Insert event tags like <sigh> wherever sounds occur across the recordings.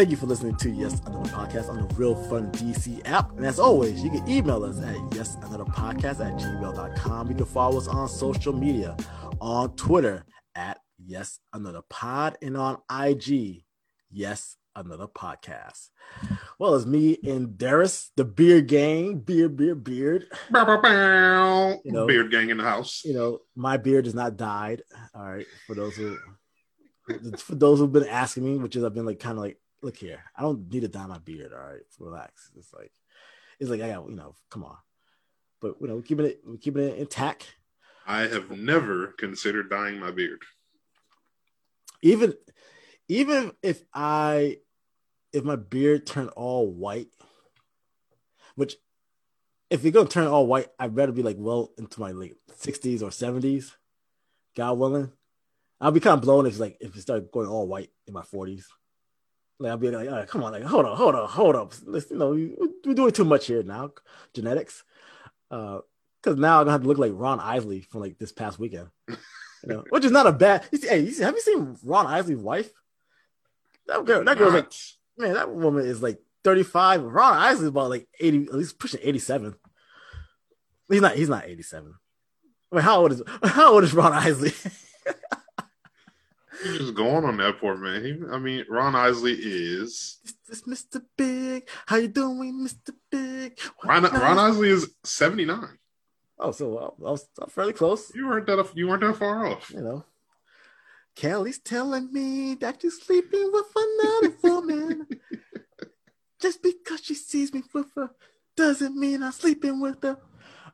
Thank you for listening to Yes Another Podcast on the Real Fun DC app. And as always, you can email us at yes another podcast at gmail.com. You can follow us on social media on Twitter at Yes Another Pod and on IG, Yes Another Podcast. Well, it's me and Darius, the beard gang, beard, beard, beard. Bow, bow, bow. You know- Beard gang in the house. You know, my beard has not died. All right, for those who, for those who've been asking me, which is I've been like kind of like, look here, I don't need to dye my beard. All right, relax. It's like, it's like I got, you know, come on. But you know, we're keeping it, we're keeping it intact. I have never considered dyeing my beard. even even if I if my beard turned all white, which if you're gonna turn all white, I'd rather be like well into my late sixties or seventies, God willing. I'll be kind of blown if like if it started going all white in my forties. Like I'll be like, all right, come on, like hold on, hold on, hold up. Let's, you know, we- we're doing too much here now, genetics. Uh, because now I'm gonna have to look like Ron Isley from like this past weekend. You know, which is not a bad. You see, hey, you see, have you seen Ron Isley's wife? That girl, that girl, like, man, that woman is like 35. Ron Isley's about like 80, at least pushing 87. He's not. He's not 87. I mean, how old is <laughs> how old is Ron Isley? You're just going on that poor man. He, I mean, Ron Isley is this Mr. Big. How you doing, Mr. Big? Ron, Ron Isley is 79. Oh, so uh, I was, I was fairly close. You weren't that you weren't that far off. You know. Kelly's telling me that you're sleeping with another <laughs> woman. Just because she sees me with her doesn't mean I'm sleeping with her.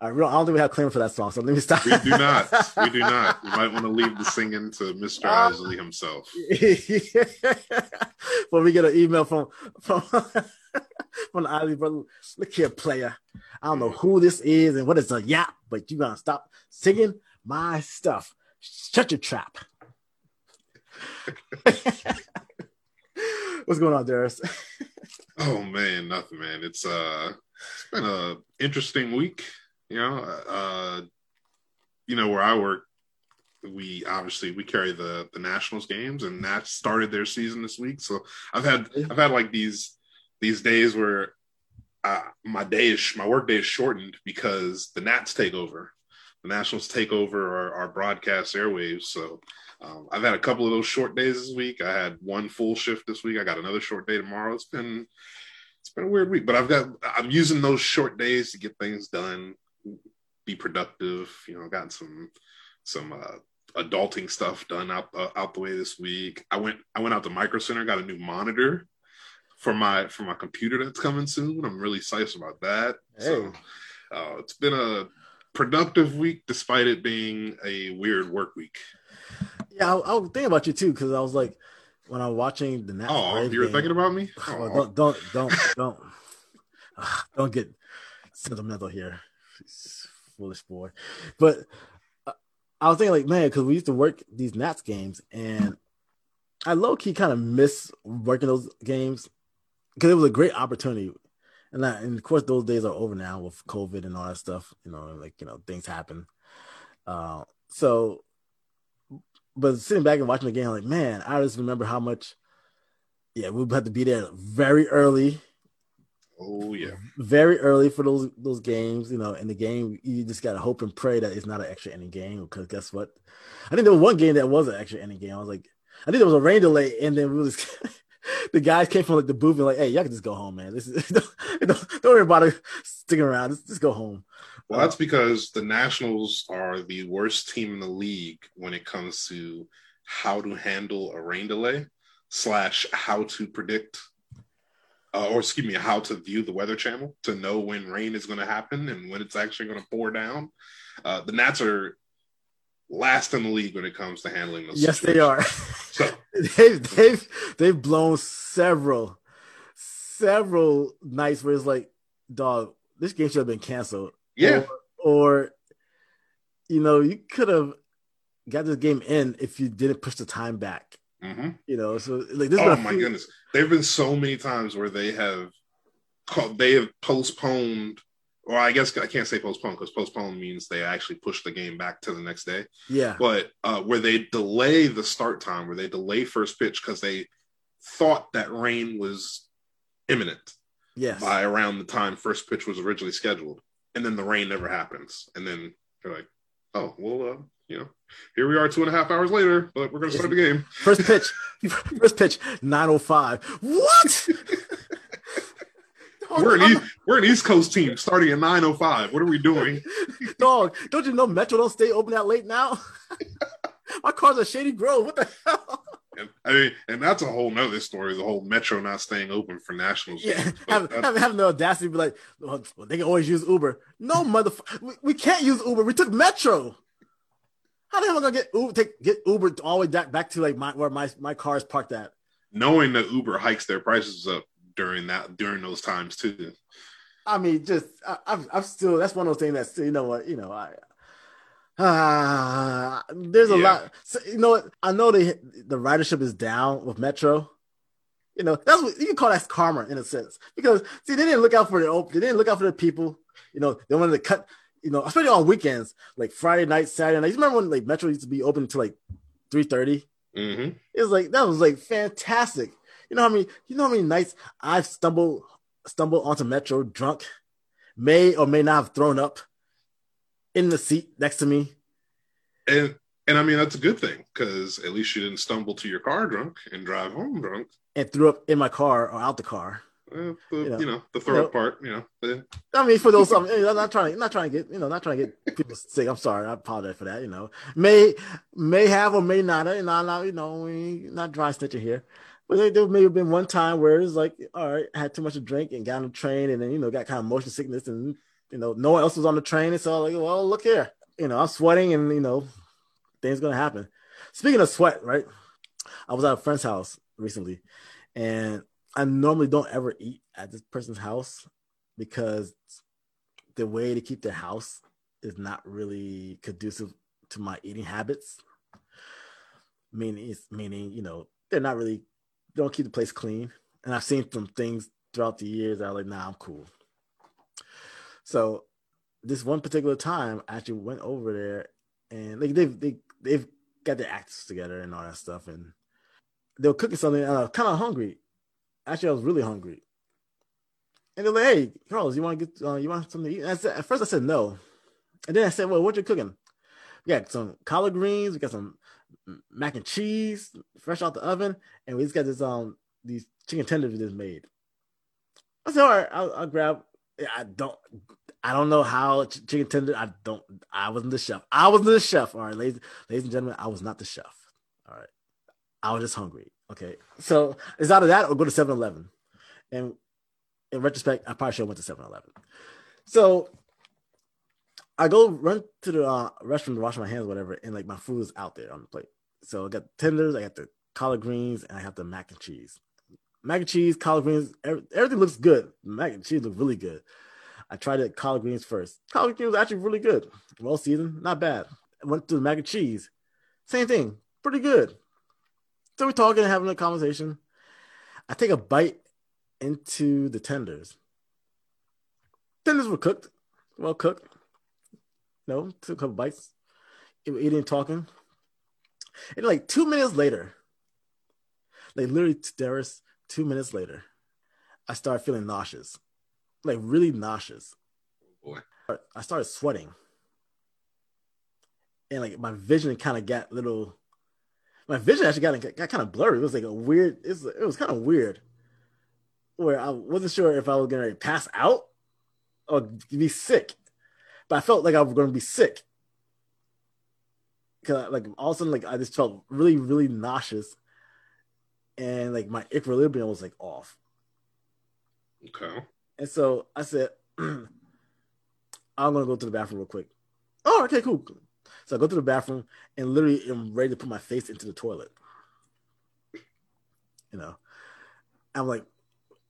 All right, we don't- I don't think we have claim for that song, so let me stop. We do not. <laughs> We do not. You might want to leave the singing to Mr. Ah. Isley himself. <laughs> when we get an email from from <laughs> from the Isley brother, look here, player. I don't know who this is and what is a yap, but you gonna stop singing my stuff. Shut your trap. What's going on, Darius? Oh man, nothing, man. It's uh, it's been a interesting week. You know, uh, you know where I work, we obviously we carry the the Nationals games, and that started their season this week. So I've had I've had like these these days where uh, my day is my work day is shortened because the Nats take over. The Nationals take over our, our broadcast airwaves. So um, I've had a couple of those short days this week. I had one full shift this week. I got another short day tomorrow. It's been it's been a weird week, but I've got I'm using those short days to get things done, be productive. You know, gotten some some uh, adulting stuff done out uh, out the way this week. I went I went out to Micro Center, got a new monitor for my for my computer that's coming soon. I'm really excited about that. So uh, it's been a productive week despite it being a weird work week. Yeah, I, I was thinking about you too because I was like, when I'm watching the Nats. Oh, you were game- thinking about me? Oh, Oh, don't don't don't don't <laughs> don't get sentimental here, foolish boy. But uh, I was thinking like, man, because we used to work these Nats games, and I low key kind of miss working those games because it was a great opportunity. And, I, and of course, those days are over now with COVID and all that stuff. You know, like you know, things happen. Uh, so, but sitting back and watching the game, I'm like, man, I just remember how much yeah, we had to be there very early, oh yeah. very early for those those games. You know, in the game, you just gotta hope and pray that it's not an extra inning game. Because guess what? I think there was one game that was an extra inning game. I was like, I think there was a rain delay, and then we was <laughs> the guys came from like the booth and like, hey, y'all can just go home, man. This is <laughs> don't, don't, don't worry about it sticking around. Just, just go home. Well, that's because the Nationals are the worst team in the league when it comes to how to handle a rain delay slash how to predict uh, or excuse me, how to view the weather channel to know when rain is going to happen and when it's actually going to pour down. Uh, the Nats are last in the league when it comes to handling those. Yes, they are. So <laughs> they've they've they've blown several several nights where it's like, dog, this game should have been canceled. yeah, Or, or, you know, you could have got this game in if you didn't push the time back. Hmm You know, so like this. oh my goodness, there have been so many times where they have called, they have postponed. Or I guess I can't say postponed because postponed means they actually push the game back to the next day. Yeah, But uh, where they delay the start time, where they delay first pitch because they thought that rain was imminent Yes. by around the time first pitch was originally scheduled, and then the rain never happens, and then they're like, "Oh, well, uh, you know, here we are two and a half hours later, but we're going to start the game." First pitch. <laughs> First pitch. 905. What? Dog, <laughs> We're an East, we're an East Coast team starting at nine oh five. What are we doing? <laughs> Dog, don't you know Metro don't stay open that late now? My car's at Shady Grove. What the hell? And, I mean, and that's a whole nother story. The whole Metro not staying open for nationals. Yeah, games. But have, that- have, have the audacity to be like, well, they can always use Uber. No, motherfucker, we, we can't use Uber. We took Metro. How the hell am I gonna get Uber? Take get Uber all the way back, to like my where my my car is parked at? knowing that Uber hikes their prices up during that during those times too. I mean, just I, I'm I'm still that's one of those things that's you know what you know I. Uh, there's a Yeah. lot. So, you know what? I know the the ridership is down with Metro. You know that's what you can call that karma in a sense because see they didn't look out for the they didn't look out for the people. You know they wanted to cut. You know especially on weekends like Friday night, Saturday night. You remember when like Metro used to be open until like three thirty? hmm It was like that was like fantastic. You know how many you know how many nights I've stumbled stumbled onto Metro drunk, may or may not have thrown up in the seat next to me. And and I mean that's a good thing because at least you didn't stumble to your car drunk and drive home drunk. and threw up in my car or out the car. Uh, the, You you, know. know, the throw You know. part. You know, eh. I mean, for those, I'm I'm not trying to, not trying to get, you know, not trying to get people <laughs> sick. I'm sorry, I apologize for that. You know, may may have or may not. You know, not, you know, we not dry snitching here. But there, may have been one time where it's like, all right, I had too much to drink and got on the train, and then you know, got kind of motion sickness, and you know, no one else was on the train, and so I like, well, look here, you know, I'm sweating, and you know, things gonna happen. Speaking of sweat, right? I was at a friend's house recently, and I normally don't ever eat at this person's house because the way to keep their house is not really conducive to my eating habits. Meaning, meaning you know they're not really they don't keep the place clean, and I've seen some things throughout the years that are like, nah, I'm cool. So this one particular time, I actually went over there, and like they've they they've got their acts together and all that stuff, and they were cooking something, and I was kind of hungry. Actually, I was really hungry. And they're like, "Hey, Carlos, you want to get uh, you want something to eat?" And I said, at first I said no, and then I said, "Well, what you cooking?" We got some collard greens, we got some mac and cheese, fresh out the oven, and we just got this um these chicken tenders we just made. I said, "All right, I'll, I'll grab." I don't, I don't know how ch- chicken tender. I don't. I wasn't the chef. I wasn't the chef. All right, ladies, ladies and gentlemen, I was not the chef. All right, I was just hungry. Okay, so it's out of that or go to 7-Eleven. And in retrospect, I probably should have went to 7-Eleven. So I go run to the uh, restroom to wash my hands, or whatever, and like my food is out there on the plate. So I got tenders, I got the collard greens, and I have the mac and cheese. Mac and cheese, collard greens, every, everything looks good. Mac and cheese look really good. I tried the collard greens first. Collard greens actually really good. Well seasoned, not bad. I went to the mac and cheese. Same thing, pretty good. So we're talking, and having a conversation. I take a bite into the tenders. Tenders were cooked, well cooked. No, took a couple bites. Eating, talking. And like two minutes later, like literally, was two minutes later, I started feeling nauseous, like really nauseous. Oh, boy. I started sweating, and like my vision kind of got little. My vision actually got got kind of blurry. It was like a weird. It was, it was kind of weird, where I wasn't sure if I was gonna pass out or be sick, but I felt like I was gonna be sick. Cause I, like all of a sudden, like I just felt really, really nauseous, and like my equilibrium was like off. Okay. And so I said, <clears throat> I'm gonna go to the bathroom real quick. Oh, okay, cool. So I go to the bathroom and literally am ready to put my face into the toilet. You know, I'm like,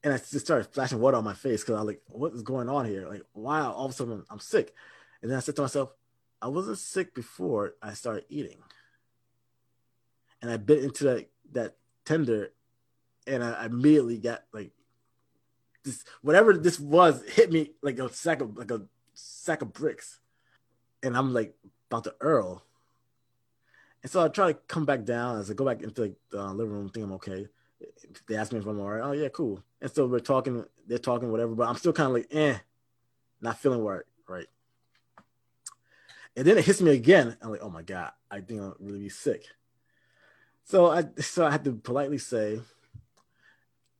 and I just started flashing water on my face because I'm like, what is going on here? Like, wow, all of a sudden I'm sick. And then I said to myself, I wasn't sick before I started eating. And I bit into that that tender and I immediately got like this whatever this was hit me like a sack of like a sack of bricks. And I'm like about the Earl. And so I try to come back down as I go back into the living room, think I'm okay. they ask me if I'm all right. Oh yeah, cool. And so we're talking, they're talking whatever, but I'm still kind of like, eh, not feeling right, right. And then it hits me again. I'm like, oh my god, I think I'm really be sick. So I so I had to politely say,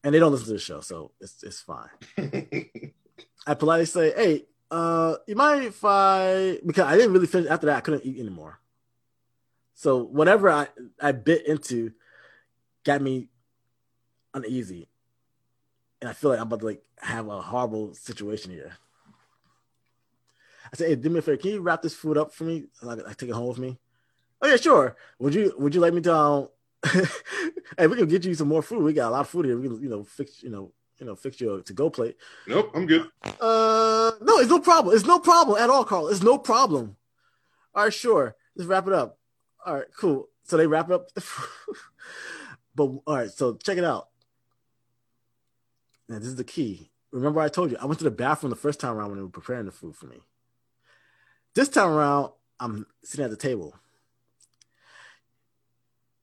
and they don't listen to the show, so it's it's fine. <laughs> I politely say, hey, uh, you mind if I because I didn't really finish after that, I couldn't eat anymore. So whatever I, I bit into got me uneasy. And I feel like I'm about to like have a horrible situation here. I said, hey, do me a favor, can you wrap this food up for me? Like I take it home with me. Oh yeah, sure. Would you would you like me to um <laughs> hey, we can get you some more food. We got a lot of food here. We can, you know, fix, you know, you know, fix your to go plate. Nope, I'm good. Uh, no, it's no problem. It's no problem at all, Carl. It's no problem. All right, sure. Let's wrap it up. All right, cool. So they wrap it up. <laughs> but all right, so check it out. Now this is the key. Remember, I told you I went to the bathroom the first time around when they were preparing the food for me. This time around, I'm sitting at the table.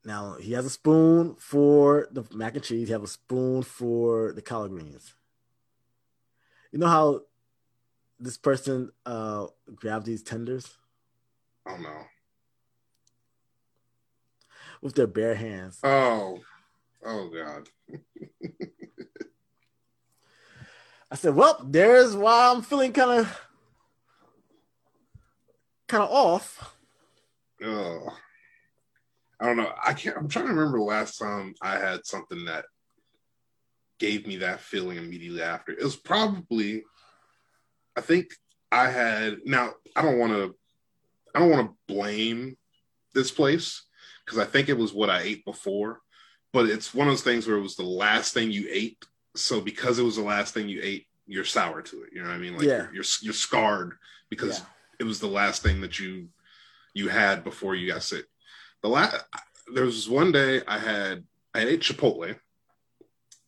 Now he has a spoon for the mac and cheese. He has a spoon for the collard greens. You know how this person uh grabbed these tenders? Oh no. With their bare hands. Oh. Oh god. I said, well, there's why I'm feeling kind of kind of off. Oh. I don't know. I can't. I'm trying to remember the last time I had something that gave me that feeling immediately after. It was probably, I think I had. Now I don't want to. I don't want to blame this place because I think it was what I ate before, but it's one of those things where it was the last thing you ate. So because it was the last thing you ate, you're sour to it. You know what I mean? Like Yeah. you're, you're you're scarred because Yeah. it was the last thing that you you had before you got sick. The last there was one day I had I ate Chipotle,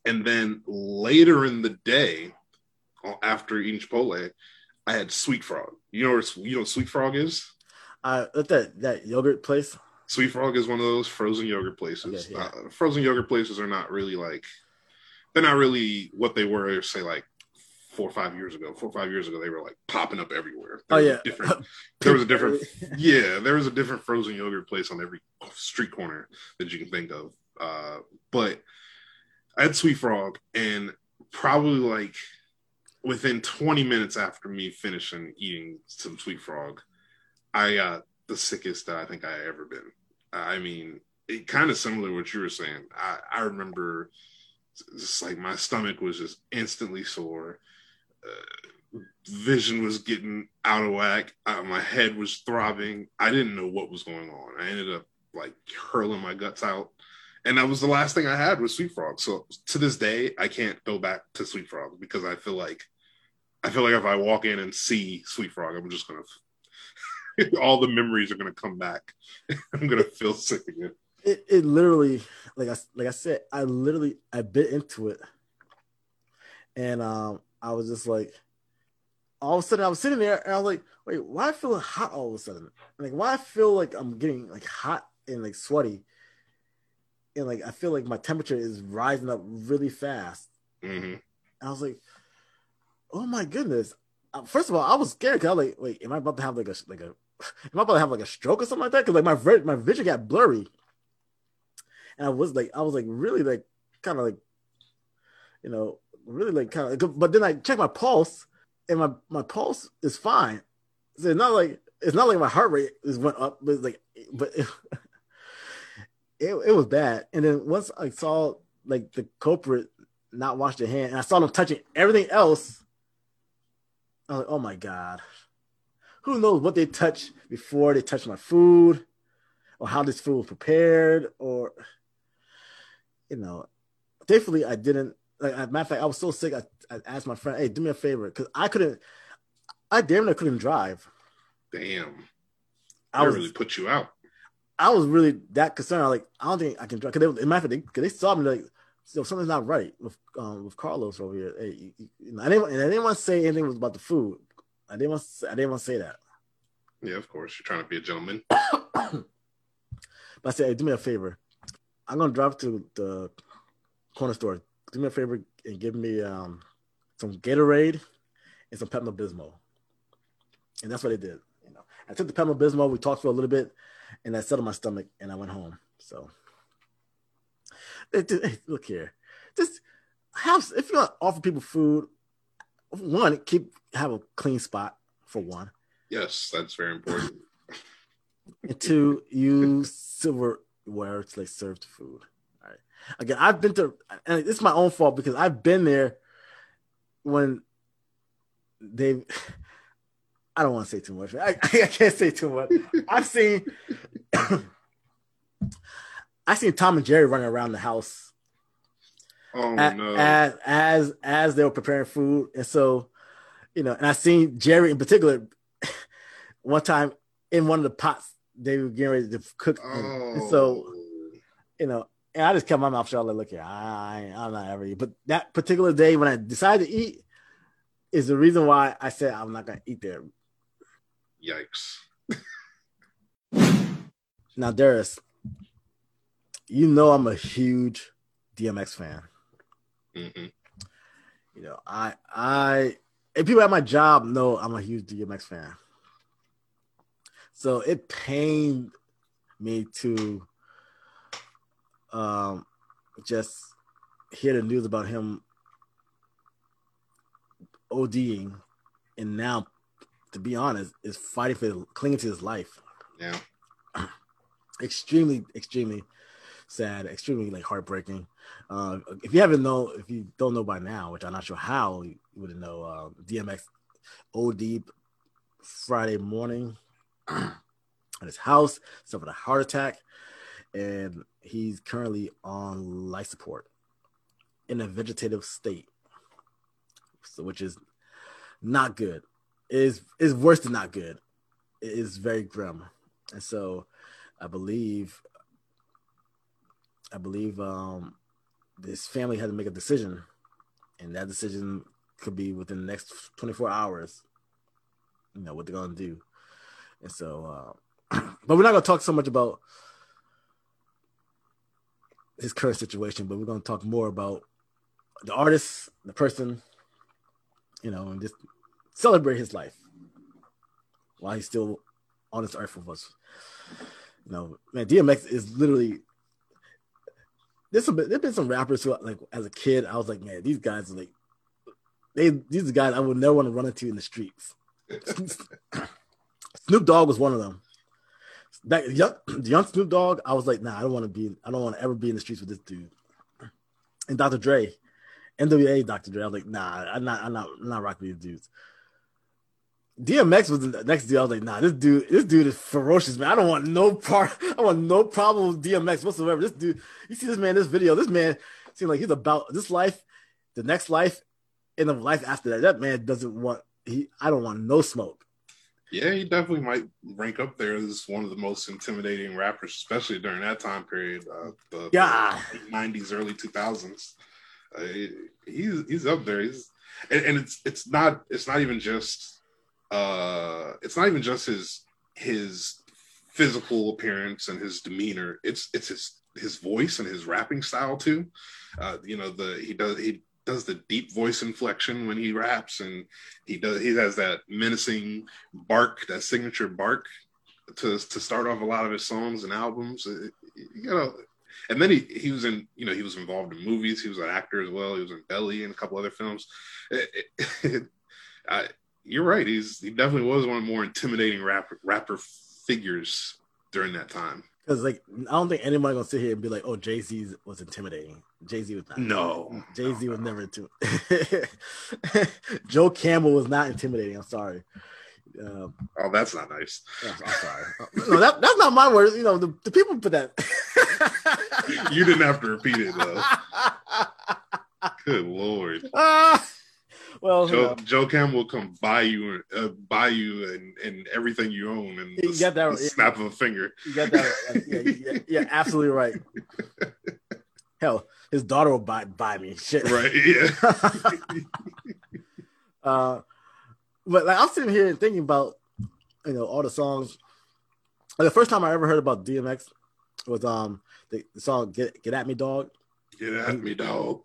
and then later in the day, uh, after eating Chipotle, I had Sweet Frog. You know where you know what Sweet Frog is? I at that that yogurt place. Sweet Frog is one of those frozen yogurt places. Okay, yeah. uh, frozen yogurt places are not really like they're not really what they were say like four or five years ago. Four or five years ago, they were like popping up everywhere. Oh There was yeah, different. <laughs> There was a different. <laughs> Yeah, there was a different frozen yogurt place on every street corner that you can think of. Uh, but I had Sweet Frog, and probably like within 20 minutes after me finishing eating some Sweet Frog, I got the sickest that I think I ever been. I mean, it kind of similar to what you were saying. I, I remember just like my stomach was just instantly sore. Vision was getting out of whack. Uh, my head was throbbing. I didn't know what was going on. I ended up like hurling my guts out. And that was the last thing I had was Sweet Frog. So to this day, I can't go back to Sweet Frog because I feel like I feel like if I walk in and see Sweet Frog, I'm just gonna <laughs> all the memories are gonna come back. <laughs> I'm gonna feel sick again. It it literally like I like I said, I literally I bit into it, and um I was just like, all of a sudden I was sitting there and I was like, wait, why I feel hot all of a sudden? Like why I feel like I'm getting like hot and like sweaty, and like I feel like my temperature is rising up really fast. hmm I was like, oh my goodness. Uh, First of all, I was scared because I was like, wait, am I about to have like a like a <sighs> am I about to have like a stroke or something like that? Because like my my vision got blurry, and I was like, I was like really like kind of like, you know, really like kind of. But then I checked my pulse, and my my pulse is fine. So it's not like it's not like my heart rate is went up, but like, but it, <laughs> it it was bad. And then once I saw like the culprit not wash their hand, and I saw them touching everything else. I was like, oh my god, who knows what they touch before they touch my food, or how this food was prepared, or you know, thankfully I didn't. Like, as a matter of fact, I was so sick. I, I asked my friend, "Hey, do me a favor," because I couldn't. I damn near couldn't drive. Damn, I was really put you out. I was really that concerned. I like, I don't think I can drive. Because they, in matter of fact, they, 'cause they saw me like, so something's not right with um, with Carlos over here. Hey, you, you, I didn't, and I didn't want to say anything about the food. I didn't want, to say, I didn't want to say that. Yeah, of course. You're trying to be a gentleman. <coughs> but I said, hey, do me a favor. I'm gonna drive to the corner store, do me a favor and give me um, some Gatorade and some Pepto Bismol. And that's what they did. You know, I took the Pepto Bismol. We talked for a little bit, and I settled my stomach, and I went home. So, hey, look here, just have if you're gonna offer people food, one keep have a clean spot for one. Yes, that's very important. and two, use silverware to like serve the food. Right. Again, I've been to, and it's my own fault because I've been there when they. I don't want to say too much. I, <laughs> I can't say too much. I've seen. <coughs> I've seen Tom and Jerry running around the house. Oh as, no! As as as they were preparing food, and so you know, and I seen Jerry in particular <coughs> one time in one of the pots they were getting ready to cook. Oh. And so, oh. you know, and I just kept my mouth shut. Like, look here, I, I'm not ever eat. But that particular day when I decided to eat is the reason why I said I'm not going to eat there. Yikes! <laughs> now, Darius, you know I'm a huge DMX fan. Mm-hmm. You know, I I and people at my job know I'm a huge DMX fan. So it pained me to um, just hear the news about him ODing, and now, to be honest, is fighting for clinging to his life. Yeah, <clears throat> extremely, extremely sad, extremely like heartbreaking. Uh, if you haven't know, if you don't know by now, which I'm not sure how you wouldn't know, uh, DMX OD Friday morning <clears throat> at his house, suffered a heart attack, and he's currently on life support in a vegetative state, so which is not good. It is is worse than not good. It is very grim, and so I believe I believe um, this family had to make a decision, and that decision could be within the next 24 hours. You know what they're gonna do, and so, uh, <clears throat> but we're not gonna talk so much about his current situation, but we're gonna talk more about the artist, the person, you know, and just celebrate his life while he's still on this earth with us. You know, man, DMX is literally there's some there's been some rappers who like as a kid I was like, man, these guys are like they these are guys I would never want to run into in the streets. <laughs> Snoop Dogg was one of them. That young, <clears throat> young Snoop Dogg, I was like, nah, I don't want to be, I don't want to ever be in the streets with this dude. And Dr. Dre, NWA Dr. Dre, I was like, nah, I'm not, I'm not, I'm not rocking these dudes. DMX was the next dude. I was like, nah, this dude, this dude is ferocious, man. I don't want no part, <laughs> I want no problem with DMX whatsoever. This dude, you see this man, this video, this man seems like he's about this life, the next life, and the life after that. That man doesn't want he. I don't want no smoke. Yeah, he definitely might rank up there as one of the most intimidating rappers, especially during that time period, uh, the yeah nineties, early two thousands. Uh, he, he's he's up there. He's and, and it's it's not it's not even just uh it's not even just his his physical appearance and his demeanor. It's it's his his voice and his rapping style too. Uh, you know the he does he does the deep voice inflection when he raps, and he does he has that menacing bark, that signature bark to to start off a lot of his songs and albums. You know, and then he he was in you know he was involved in movies. He was an actor as well. He was in Belly and a couple other films. It, it, <laughs> I, you're right. He's he definitely was one of the more intimidating rapper rapper figures during that time. Because like I don't think anybody gonna sit here and be like, "Oh, Jay Z was intimidating." Jay Z was not. No, Jay Z no, was no. never intimidating. <laughs> Joe Campbell was not intimidating. I'm sorry. Um, oh, that's not nice. I'm, I'm sorry. no, that, that's not my words. You know, the, the people put that. <laughs> you didn't have to repeat it though. <laughs> Good lord. Uh, well, Joe, Joe Campbell will come buy you, uh, buy you, and, and everything you own, and you got that, snap of a finger. You got that. yeah, yeah, yeah, absolutely right. <laughs> Hell, his daughter will buy buy me shit. Right? Yeah. <laughs> uh, but like I'm sitting here and thinking about, you know, all the songs. Like, the first time I ever heard about DMX was um the, the song "Get Get at Me, Dog." Get at me, dog.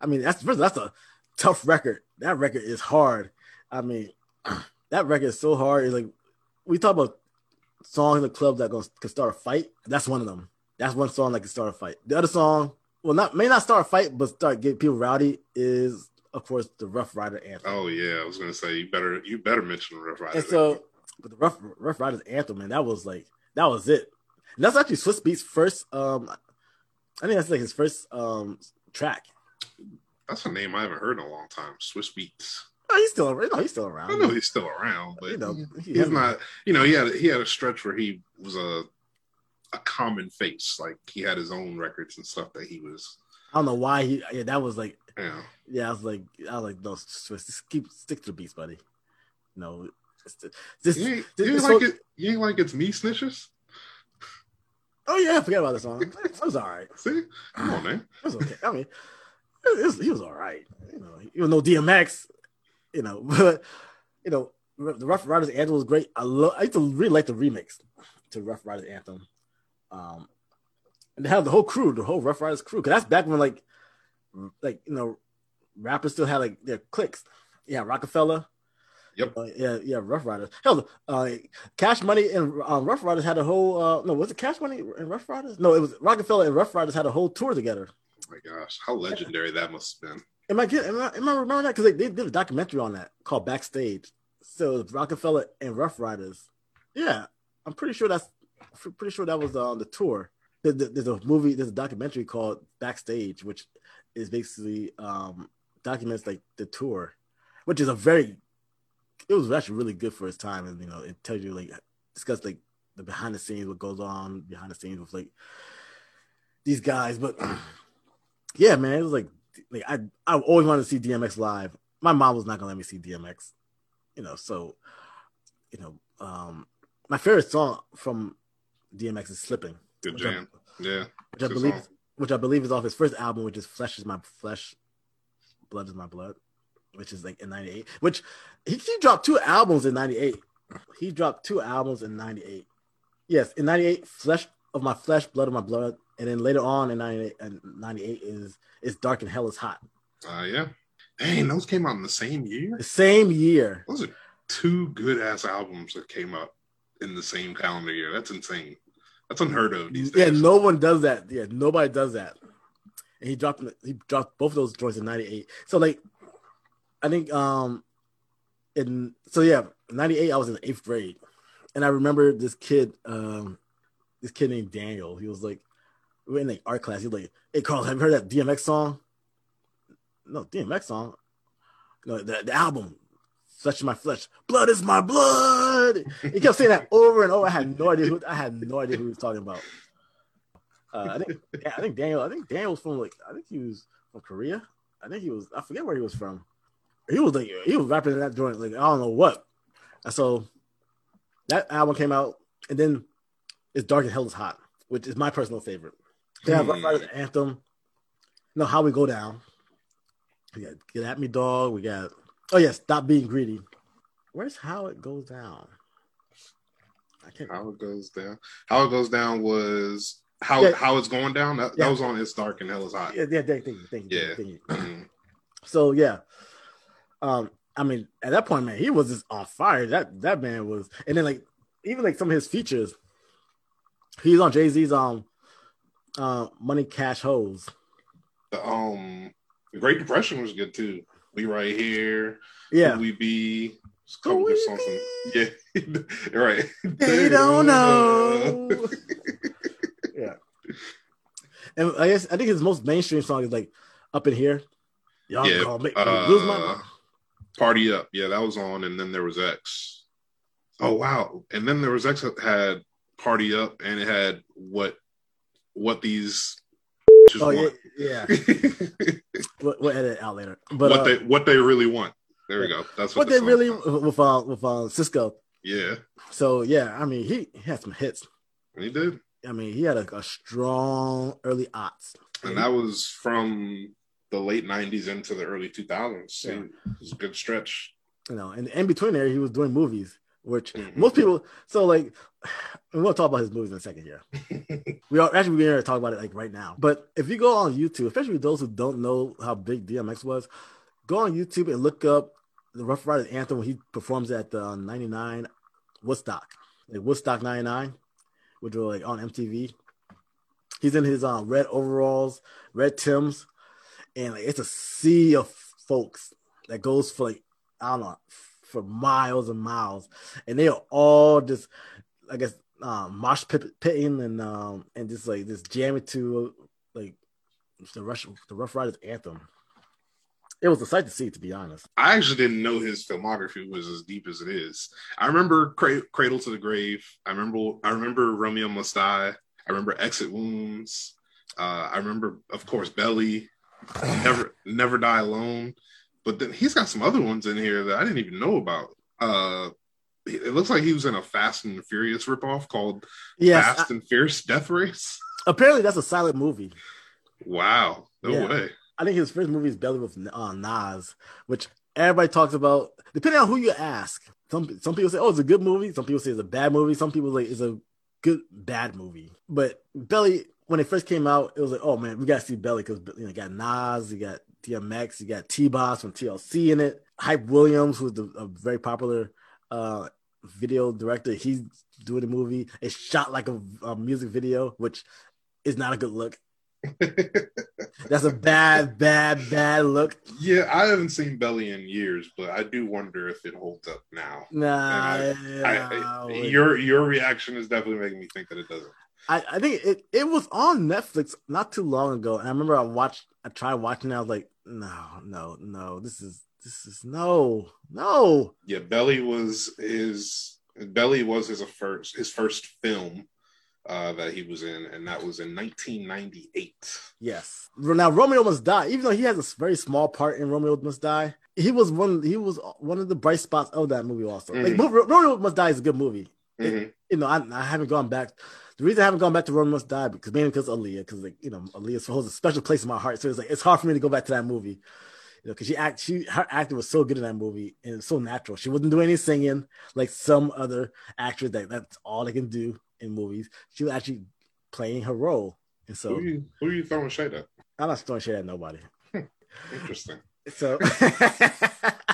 I mean, that's first, that's a tough record. That record is hard. I mean, <clears throat> that record is so hard. It's like we talk about songs in the club that can start a fight. That's one of them. That's one song that can start a fight. The other song, well, not may not start a fight, but start getting people rowdy is of course the Ruff Ryder anthem. Oh yeah, I was gonna say you better you better mention the Ruff Ryder. And so, but the Rough Ruff Ryders anthem, man, that was like that was it. And that's actually Swizz Beatz first. Um, I think that's like his first um track. That's a name I haven't heard in a long time. Swizz Beatz. Oh, he's still around. No, he's still around. I know he's still around, but You know, he he's not. You know, he had he had a stretch where he was a a common face. Like he had his own records and stuff that he was. I don't know why he. Yeah, that was like. Know, Yeah, I was like, I was like, no, Swiss, keep stick to the beats, buddy. No, you ain't, this- you ain't so- like it. You ain't like it's me snitches. oh yeah, I forgot about this song. <laughs> It was all right. See, come on, man. It was okay. I mean, was, he was all right. You know, even though DMX, you know, <laughs> but you know, the Ruff Ryders anthem was great. I love. I used to really like the remix to Ruff Ryders anthem. Um, and they have the whole crew, the whole Ruff Ryders crew, because that's back when like, like you know, rappers still had like their cliques. Yeah, Rockefeller. Yep. Uh, yeah, yeah, Ruff Ryders. Hell, uh, Cash Money and um, Ruff Ryders had a whole. Uh, no, was it Cash Money and Ruff Ryders? No, it was Rockefeller and Ruff Ryders had a whole tour together. My gosh, how legendary that must have been. Am I get? Am I, am I that? Because they, they did a documentary on that called Backstage. So Rockefeller and Ruff Ryders. Yeah, I'm pretty sure that's pretty sure that was on the tour. There- there- There's a movie, there's a documentary called Backstage, which is basically um documents like the tour, which is a very it was actually really good for its time, and you know it tells you like discuss like the behind the scenes, what goes on behind the scenes with like these guys. But <clears throat> yeah, man, it was like like I I always wanted to see DMX live. My mom was not gonna let me see DMX, you know. So, you know, um, my favorite song from DMX is "Slipping," Good Which I- jam. Yeah. which I believe, song. which I believe is off his first album, which is "Flesh Is My Flesh, Blood Is My Blood," which is like in '98. Which he, he dropped two albums in '98. He dropped two albums in '98. Yes, in '98, "Flesh of My Flesh, Blood of My Blood," and then later on in '98, is it's "Dark and Hell Is Hot." Uh, yeah. Dang, those came out in the same year. The same year. Those are two good ass albums that came out in the same calendar year. That's insane. That's unheard of these days. Yeah, no one does that. Yeah, nobody does that. And he dropped he dropped both of those joints in '98. So like, I think um, in so yeah, '98 I was in the eighth grade, and I remember this kid um, this kid named Daniel. He was like, were in like art class. He was like, "Hey Carl, have you heard that DMX song?" No, DMX song. No, the, the album. Flesh is my flesh, blood is my blood. He kept saying that over and over. I had no idea who I had no idea who he was talking about. Uh, I think yeah, I think Daniel. I think Daniel was from like I think he was from Korea. I think he was. I forget where he was from. He was like he was rapping in that joint like I don't know what. And so that album came out, and then it's Dark and Hell is Hot, which is my personal favorite. They have Hmm. Riders Anthem. No, How We Go Down. We got Get At Me Dog. We got oh yeah, Stop Being Greedy. Where's How It Goes Down? I can't. How it goes down. How it goes down was how Yeah. how it's going down. That, Yeah. that was on It's Dark and Hell is Hot. Yeah, yeah, thank you, thank you, Yeah. thank you. Mhm. So yeah, um, I mean, at that point, man, he was just on fire. That that man was, and then like even like some of his features, he's on Jay Z's um, uh, Money Cash Hoes. The, um, the Great Depression was good too. We right here. Yeah, we be. It's couple good songs. Yeah, <laughs> right. they <laughs> don't know. <laughs> yeah, and I guess I think his most mainstream song is like "Up in Here." Y'all Yeah, make me uh, lose my mind. Party Up. Yeah, that was on, and then there was X. Oh wow! And then there was X had Party Up, and it had what what these. Oh yeah, want. yeah. <laughs> We'll, we'll edit it out later. But what uh, they what they really want. There we go. That's what, what they really with uh, with uh, Sisqó. Yeah, So yeah, I mean he, he had some hits. he did, I mean he had a, a strong early odds. and that was from the late '90s into the early 2000s. Yeah. It was a good stretch. You know, and in between there he was doing movies. Which mm-hmm. most people. So like, <sighs> we'll talk about his movies in a second here. <laughs> we are actually we're going to talk about it like right now. But if you go on YouTube, especially those who don't know how big DMX was, go on YouTube and look up the Ruff Ryders anthem when he performs at the '99 Woodstock, like Woodstock '99, which was like on MTV. He's in his um, red overalls, red Tims, and like, it's a sea of folks that goes for like I don't know for miles and miles, and they are all just I guess um, mosh pitting and um and just like just jamming to like the rush the Ruff Ryders anthem. It was a sight to see, to be honest. I actually didn't know his filmography was as deep as it is. I remember Cradle to the Grave. I remember I remember Romeo Must Die. I remember Exit Wounds. Uh, I remember, of course, Belly. Never Never Die Alone. But then he's got some other ones in here that I didn't even know about. Uh, it looks like he was in a Fast and Furious ripoff called yes, Fast I, and Fierce Death Race. <laughs> Apparently, that's a silent movie. Wow, no yeah. way. I think his first movie is Belly with uh, Nas, which everybody talks about. Depending on who you ask, some some people say, "Oh, it's a good movie." Some people say it's a bad movie. Some people say it's a good bad movie. But Belly, when it first came out, it was like, "Oh man, we gotta see Belly because you know, got Nas, you got DMX, you got T-Boz from TLC in it. Hype Williams, who's the, a very popular uh, video director, he's doing the movie. It's shot like a, a music video, which is not a good look. <laughs> That's a bad, bad, bad look. Yeah, I haven't seen Belly in years, but I do wonder if it holds up now. Nah, I, I, I, your your reaction is definitely making me think that it doesn't. I, I think it, it was on Netflix not too long ago, and I remember I watched I tried watching it. I was like, no, no, no, this is this is no, no. Yeah, Belly was his Belly was his first his first film uh, that he was in, and that was in 1998. Yes. Now Romeo Must Die, even though he has a very small part in Romeo Must Die, he was one. He was one of the bright spots of that movie. Also, mm-hmm. like Romeo Must Die is a good movie. Mm-hmm. It, you know, I, I, haven't gone back. The reason I haven't gone back to Romeo Must Die because mainly because Aaliyah, because like you know, Aaliyah holds a special place in my heart. So it's like it's hard for me to go back to that movie. You know, because she act, she her acting was so good in that movie and so natural. She wasn't doing any singing like some other actors that that's all they can do in movies. She was actually playing her role. And so, who are you, who are you throwing shade at? I'm not throwing shade at nobody. Interesting. So <laughs>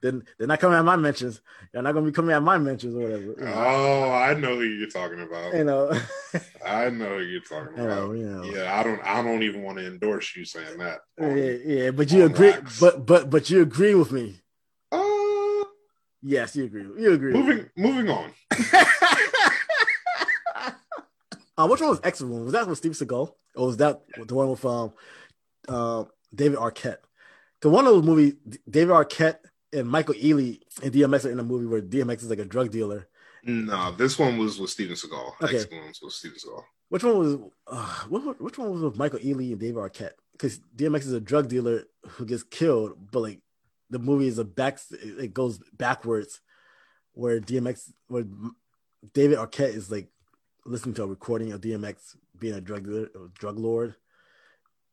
then they're not coming at my mentions. They're not gonna be coming at my mentions or whatever. You know? Oh, I know who you're talking about. You know, <laughs> I know who you're talking <laughs> about. Know, you know. Yeah, I don't. I don't even want to endorse you saying that. On, yeah, yeah, but you agree. Wax. But but but you agree with me. Uh, yes, you agree. You agree. Moving moving on. <laughs> Uh, which one was Exit Wounds? Was that with Steve Seagal? Or was that the one with um, uh, David Arquette? The one of those movies, David Arquette and Michael Ealy and DMX are in a movie where DMX is like a drug dealer. No, this one was with Steven Seagal. Okay. Wounds was Steven Seagal. Which one was? Uh, what, which one was with Michael Ealy and David Arquette? Because DMX is a drug dealer who gets killed, but like the movie is a back. It goes backwards, where DMX, where David Arquette is like listening to a recording of DMX being a drug drug lord,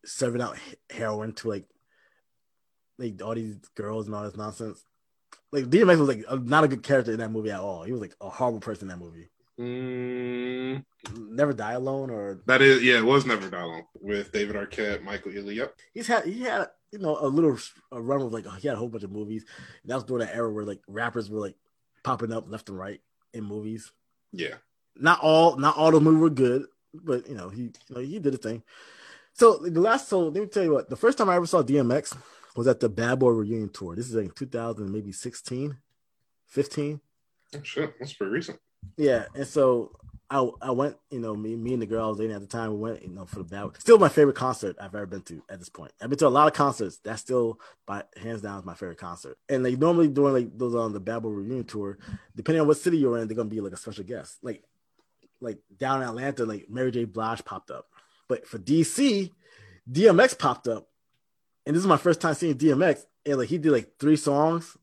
serving out heroin to like like all these girls and all this nonsense. Like DMX was like a, not a good character in that movie at all. He was like a horrible person in that movie. Mm. Never Die Alone or that is yeah, it was Never Die Alone with David Arquette, Michael Ealy. Yep, he's had he had you know a little a run with like he had a whole bunch of movies. And that was during that era where like rappers were like popping up left and right in movies. Yeah, not all not all the movies were good, but you know he you know, he did a thing. So the last so let me tell you what the first time I ever saw DMX was at the Bad Boy reunion tour. This is like 2000 maybe 16, 15. Oh, shit, that's pretty recent. Yeah, and so I I went, you know, me me and the girl I was dating at the time, we went, you know, for the bad. Still my favorite concert I've ever been to at this point. I've been to a lot of concerts. That's still by hands down is my favorite concert. And like normally during like those on the Bad Boy reunion tour, depending on what city you're in, they're gonna be like a special guest. Like like down in Atlanta, like Mary J. Blige popped up. But for DC, DMX popped up. And this is my first time seeing DMX. And like he did like three songs.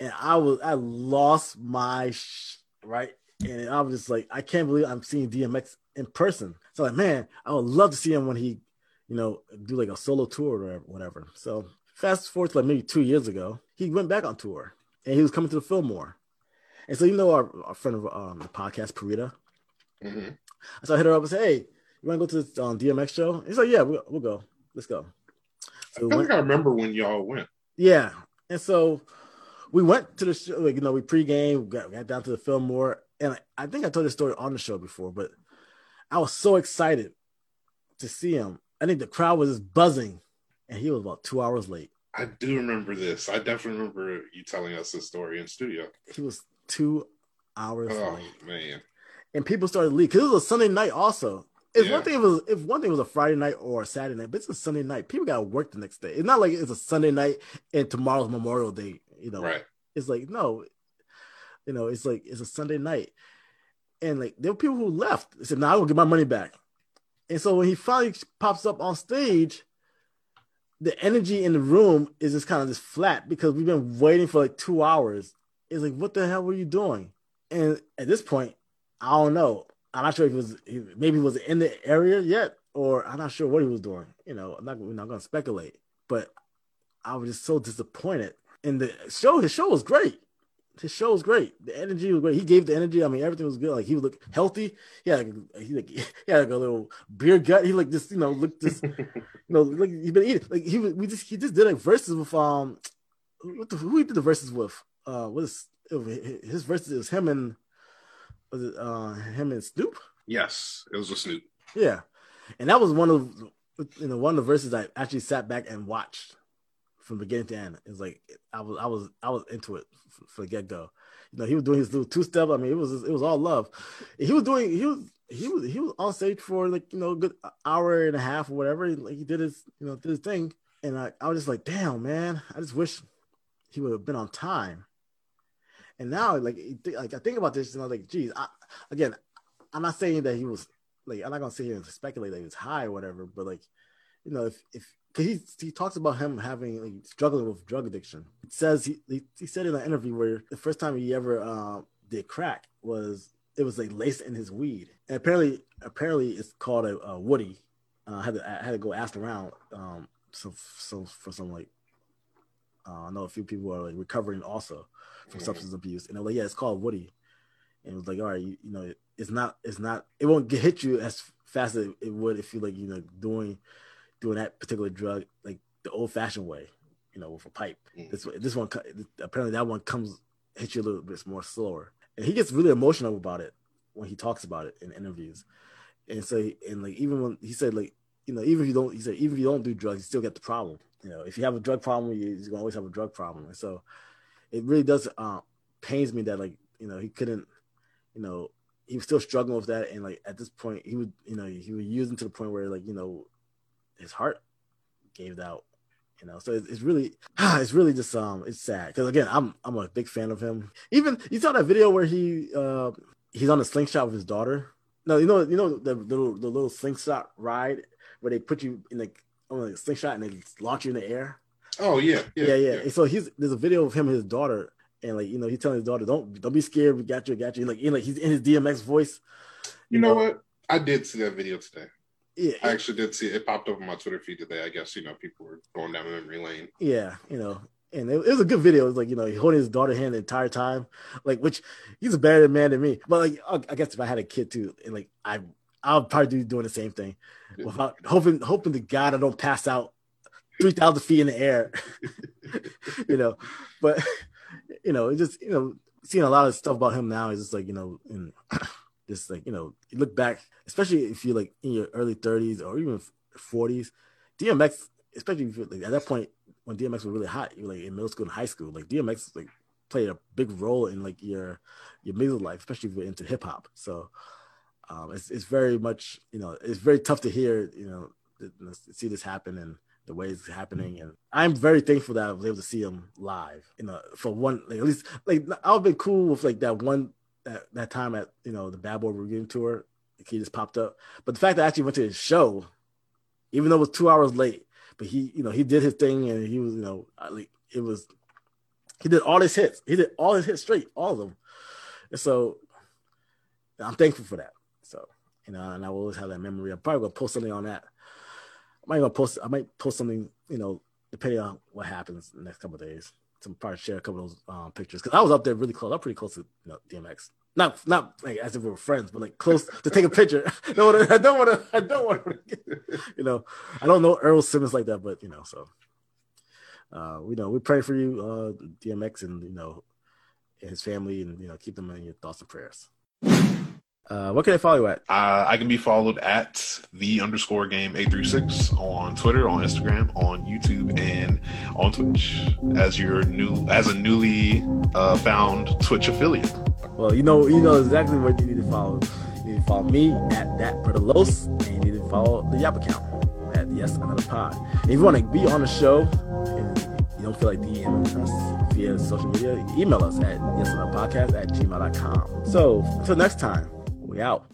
And I was I lost my sh- right. And I was just like, I can't believe I'm seeing DMX in person. So like, man, I would love to see him when he, you know, do like a solo tour or whatever. So fast forward to like maybe two years ago, he went back on tour and he was coming to the Fillmore. And so you know our, our friend of um, the podcast, Parita. hmm So I hit her up and said, "Hey, you want to go to this um, DMX show?" He's like, "Yeah, we'll, we'll go. Let's go." I So we feel went, I remember when y'all went. yeah, and so we went to the show. Like you know, we pregame, got, got down to the Fillmore, and I, I think I told this story on the show before, but I was so excited to see him. I think the crowd was just buzzing, and he was about two hours late. I do remember this. I definitely remember you telling us this story in studio. He was two hours Oh late. man, and people started leaving because it was a Sunday night. Also, if Yeah. one thing it was if one thing was a Friday night or a Saturday night, but it's a Sunday night. People got to work the next day. It's not like it's a Sunday night and tomorrow's Memorial Day. You know, right? it's like no, you know, it's like it's a Sunday night, and like there were people who left. They said, "No, I will get my money back." And so when he finally pops up on stage, the energy in the room is just kind of just flat because we've been waiting for like two hours. It's like, what the hell were you doing? And at this point, I don't know. I'm not sure if he was he- maybe he was in the area yet, or I'm not sure what he was doing. You know, I'm not we're not gonna speculate, but I was just so disappointed. And the show, his show was great. His show was great. The energy was great. He gave the energy. I mean, everything was good. Like he would look healthy. He had like, he, like, <laughs> he had like a little beer gut. He like just you know, looked just <laughs> you know, like he's been eating. Like he was, we just he just did like verses with um, what the, who he did the verses with? Uh, what is was, his verses? It was him and was it uh him and Snoop? yes, it was with Snoop. Yeah, and that was one of you know one of the verses I actually sat back and watched from beginning to end. It's like I was I was I was into it f- for the get go. You know, he was doing his little two step. I mean, it was it was all love. He was doing he was he was he was on stage for like you know a good hour and a half or whatever. Like he did his you know did his thing, and I I was just like, damn man, I just wish he would have been on time. And now like like I think about this and I'm like, geez, I, again, I'm not saying that he was like I'm not gonna sit here and speculate that he was high or whatever, but like, you know, if if because he he talks about him having like struggling with drug addiction. It says he he, he said in an interview where the first time he ever uh, did crack was it was like laced in his weed, and apparently apparently it's called a, a woody. Uh, I had to I had to go ask around um so so for some like uh, I know a few people are like recovering also from Mhm. substance abuse, and they're like, yeah, it's called woody, and it was like, all right, you, you know, it, it's not it's not it won't get, hit you as fast as it would if you like you know doing doing that particular drug like the old fashioned way, you know, with a pipe. Mhm. This this one apparently that one comes hits you a little bit more slower, and he gets really emotional about it when he talks about it in interviews, and so and like even when he said like you know even if you don't he said even if you don't do drugs you still get the problem. You know, if you have a drug problem, you, you're gonna always have a drug problem, and so it really does uh, pains me that like you know he couldn't you know he was still struggling with that. And like at this point he would you know he was using to the point where like you know his heart gave out you know. So it's, it's really <sighs> it's really just um it's sad. Because again i'm i'm a big fan of him. Even you saw that video where he uh he's on a slingshot with his daughter? No you know you know the little the little slingshot ride where they put you in like on a slingshot and they launch you in the air Oh yeah, yeah, yeah. And so he's there's a video of him and his daughter, and like you know he's telling his daughter, "Don't don't be scared. We got you, we got you." Like you know, like he's in his DMX voice. You know what? I did see that video today. Yeah, I actually did see it. It popped up on my Twitter feed today. I guess you know people were going down memory lane. yeah, you know, and it, it was a good video. It was like you know he holding his daughter hand the entire time, like which he's a better man than me. But like I I guess if I had a kid too, and like I I'll probably be doing the same thing, without hoping hoping to God I don't pass out three thousand feet in the air. <laughs> you know, but you know, it just you know, seeing a lot of stuff about him now is just like you know, and <clears throat> just like you know, you look back, especially if you're like in your early thirties or even forties, DMX, especially like, at that point when DMX was really hot, you like in middle school and high school, like DMX like played a big role in like your your music life, especially if you're into hip hop. So um, it's it's very much you know it's very tough to hear you know see this happen and the way it's happening. And I'm very thankful that I was able to see him live you know for one like, at least like I've been cool with like that one that, that time at you know the Bad Boy Reunion tour. Like, he just popped up. But the fact that I actually went to his show even though it was two hours late but he you know he did his thing and he was you know like it was he did all his hits. He did all his hits straight all of them. And so I'm thankful for that you know, and I will always have that memory. I'm probably gonna post something on that. I might gonna post. I might post something, you know, depending on what happens in the next couple of days. to probably share a couple of those um, pictures because I was up there really close. I'm pretty close to you know, DMX. Not not like as if we were friends, but like close <laughs> to take a picture. <laughs> I don't want to. I don't want to. I don't want to. You know, I don't know Earl Simmons like that, but you know, so uh, we know we pray for you, uh, DMX, and you know, his family, and you know, keep them in your thoughts and prayers. Uh, what can I follow you at? Uh, I can be followed at the underscore game eight three six on Twitter, on Instagram, on YouTube, and on Twitch as your new as a newly uh, found Twitch affiliate. Well, you know, you know exactly what you need to follow. You need to follow me at that brother Los, and you need to follow the Yap account at yet another pod. If you want to be on the show and you don't feel like DMing us via social media, email us at yet another podcast at gmail.com. So until next time. We out.